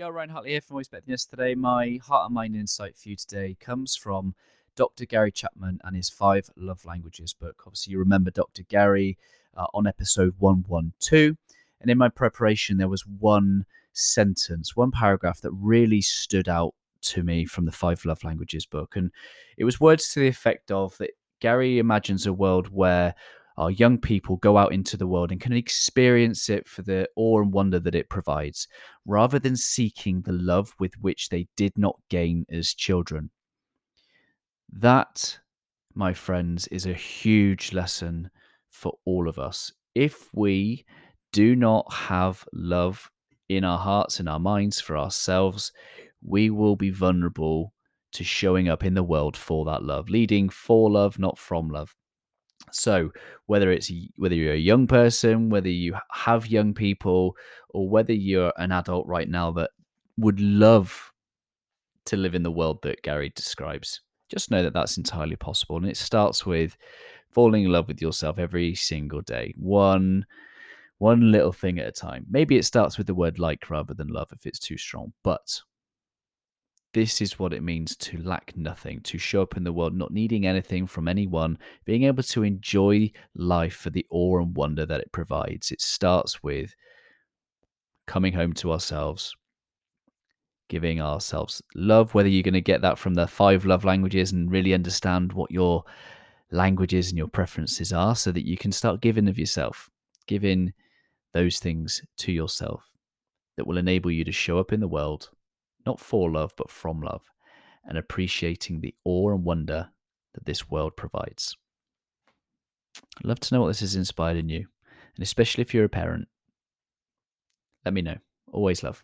Yeah, Ryan Hartley here from Always Than Yesterday. My heart and mind insight for you today comes from Dr. Gary Chapman and his Five Love Languages book. Obviously, you remember Dr. Gary uh, on episode 112. And in my preparation, there was one sentence, one paragraph that really stood out to me from the Five Love Languages book. And it was words to the effect of that Gary imagines a world where our young people go out into the world and can experience it for the awe and wonder that it provides, rather than seeking the love with which they did not gain as children. That, my friends, is a huge lesson for all of us. If we do not have love in our hearts and our minds for ourselves, we will be vulnerable to showing up in the world for that love, leading for love, not from love. So whether it's whether you're a young person, whether you have young people, or whether you're an adult right now that would love to live in the world that Gary describes, just know that that's entirely possible. And it starts with falling in love with yourself every single day, one one little thing at a time. Maybe it starts with the word like rather than love if it's too strong, but this is what it means to lack nothing, to show up in the world not needing anything from anyone, being able to enjoy life for the awe and wonder that it provides. It starts with coming home to ourselves, giving ourselves love, whether you're going to get that from the five love languages and really understand what your languages and your preferences are so that you can start giving of yourself, giving those things to yourself that will enable you to show up in the world not for love, but from love, and appreciating the awe and wonder that this world provides. I'd love to know what this has inspired in you, and especially if you're a parent. Let me know. Always love.